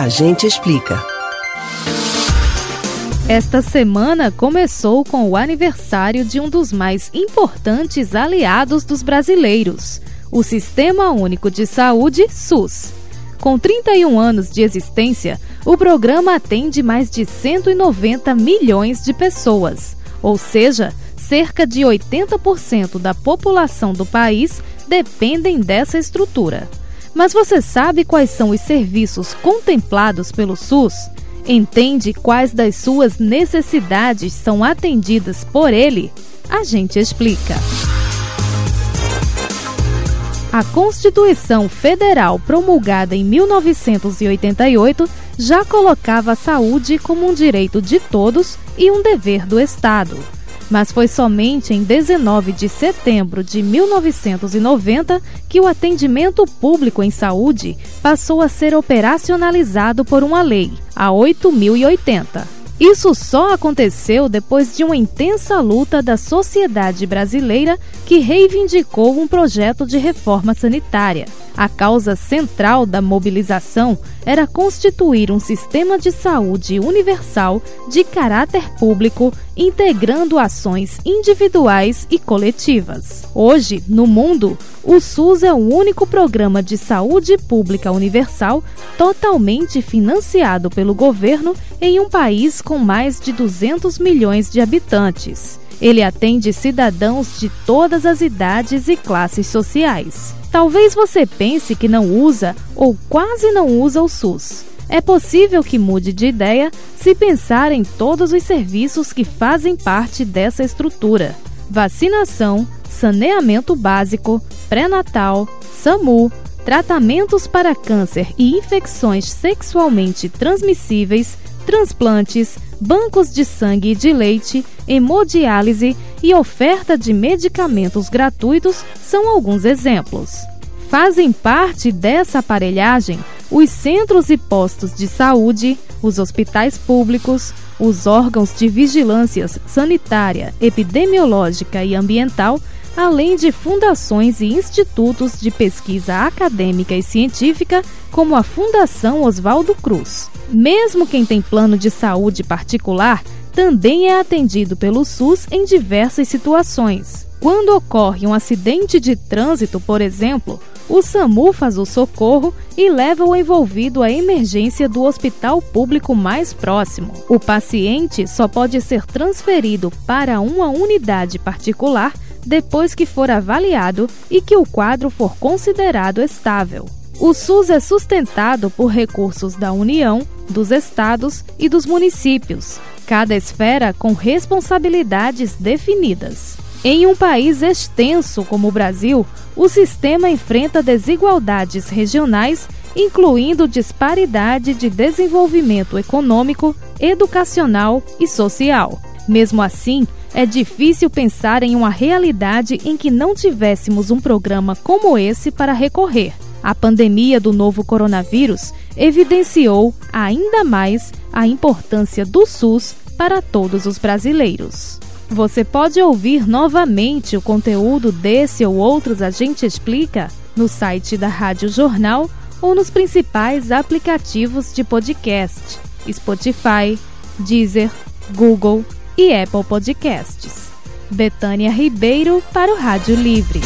A gente explica. Esta semana começou com o aniversário de um dos mais importantes aliados dos brasileiros, o Sistema Único de Saúde, SUS. Com 31 anos de existência, o programa atende mais de 190 milhões de pessoas, ou seja, cerca de 80% da população do país dependem dessa estrutura. Mas você sabe quais são os serviços contemplados pelo SUS? Entende quais das suas necessidades são atendidas por ele? A gente explica. A Constituição Federal, promulgada em 1988, já colocava a saúde como um direito de todos e um dever do Estado. Mas foi somente em 19 de setembro de 1990 que o atendimento público em saúde passou a ser operacionalizado por uma lei, a 8080. Isso só aconteceu depois de uma intensa luta da sociedade brasileira que reivindicou um projeto de reforma sanitária. A causa central da mobilização era constituir um sistema de saúde universal de caráter público, integrando ações individuais e coletivas. Hoje, no mundo, o SUS é o único programa de saúde pública universal totalmente financiado pelo governo em um país com mais de 200 milhões de habitantes. Ele atende cidadãos de todas as idades e classes sociais. Talvez você pense que não usa ou quase não usa o SUS. É possível que mude de ideia se pensar em todos os serviços que fazem parte dessa estrutura: vacinação, saneamento básico, pré-natal, SAMU, tratamentos para câncer e infecções sexualmente transmissíveis, transplantes, bancos de sangue e de leite, hemodiálise e oferta de medicamentos gratuitos são alguns exemplos. Fazem parte dessa aparelhagem os centros e postos de saúde, os hospitais públicos, os órgãos de vigilância sanitária, epidemiológica e ambiental além de fundações e institutos de pesquisa acadêmica e científica, como a Fundação Oswaldo Cruz. Mesmo quem tem plano de saúde particular também é atendido pelo SUS em diversas situações. Quando ocorre um acidente de trânsito, por exemplo, o SAMU faz o socorro e leva o envolvido à emergência do hospital público mais próximo. O paciente só pode ser transferido para uma unidade particular depois que for avaliado e que o quadro for considerado estável. O SUS é sustentado por recursos da União, dos estados e dos municípios, cada esfera com responsabilidades definidas. Em um país extenso como o Brasil, o sistema enfrenta desigualdades regionais, incluindo disparidade de desenvolvimento econômico, educacional e social. Mesmo assim, é difícil pensar em uma realidade em que não tivéssemos um programa como esse para recorrer. A pandemia do novo coronavírus evidenciou ainda mais a importância do SUS para todos os brasileiros. Você pode ouvir novamente o conteúdo desse ou outros A Gente Explica no site da Rádio Jornal ou nos principais aplicativos de podcast: Spotify, Deezer, Google e Apple Podcasts. Betânia Ribeiro para o Rádio Livre.